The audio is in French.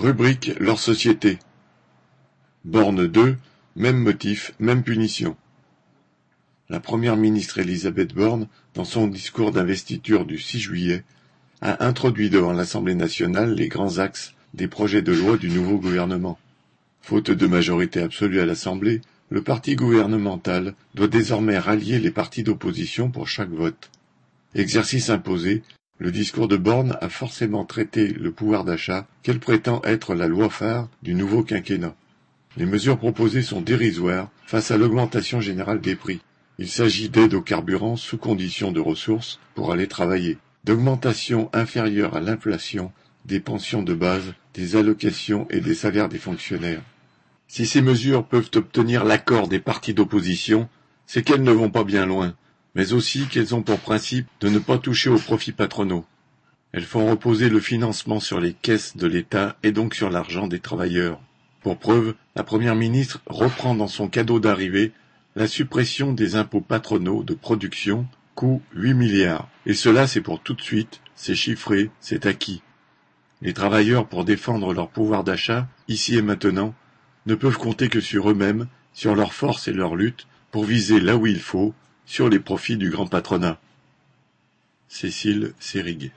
Rubrique Leur société. Borne 2, même motif, même punition. La première ministre Elisabeth Borne, dans son discours d'investiture du 6 juillet, a introduit devant l'Assemblée nationale les grands axes des projets de loi du nouveau gouvernement. Faute de majorité absolue à l'Assemblée, le parti gouvernemental doit désormais rallier les partis d'opposition pour chaque vote. Exercice imposé, le discours de Borne a forcément traité le pouvoir d'achat qu'elle prétend être la loi phare du nouveau quinquennat. Les mesures proposées sont dérisoires face à l'augmentation générale des prix. Il s'agit d'aide aux carburants sous condition de ressources pour aller travailler, d'augmentation inférieure à l'inflation des pensions de base, des allocations et des salaires des fonctionnaires. Si ces mesures peuvent obtenir l'accord des partis d'opposition, c'est qu'elles ne vont pas bien loin mais aussi qu'elles ont pour principe de ne pas toucher aux profits patronaux. Elles font reposer le financement sur les caisses de l'État et donc sur l'argent des travailleurs. Pour preuve, la Première ministre reprend dans son cadeau d'arrivée la suppression des impôts patronaux de production, coût 8 milliards. Et cela c'est pour tout de suite, c'est chiffré, c'est acquis. Les travailleurs, pour défendre leur pouvoir d'achat, ici et maintenant, ne peuvent compter que sur eux-mêmes, sur leur force et leur lutte, pour viser là où il faut, sur les profits du grand patronat. Cécile Sériguet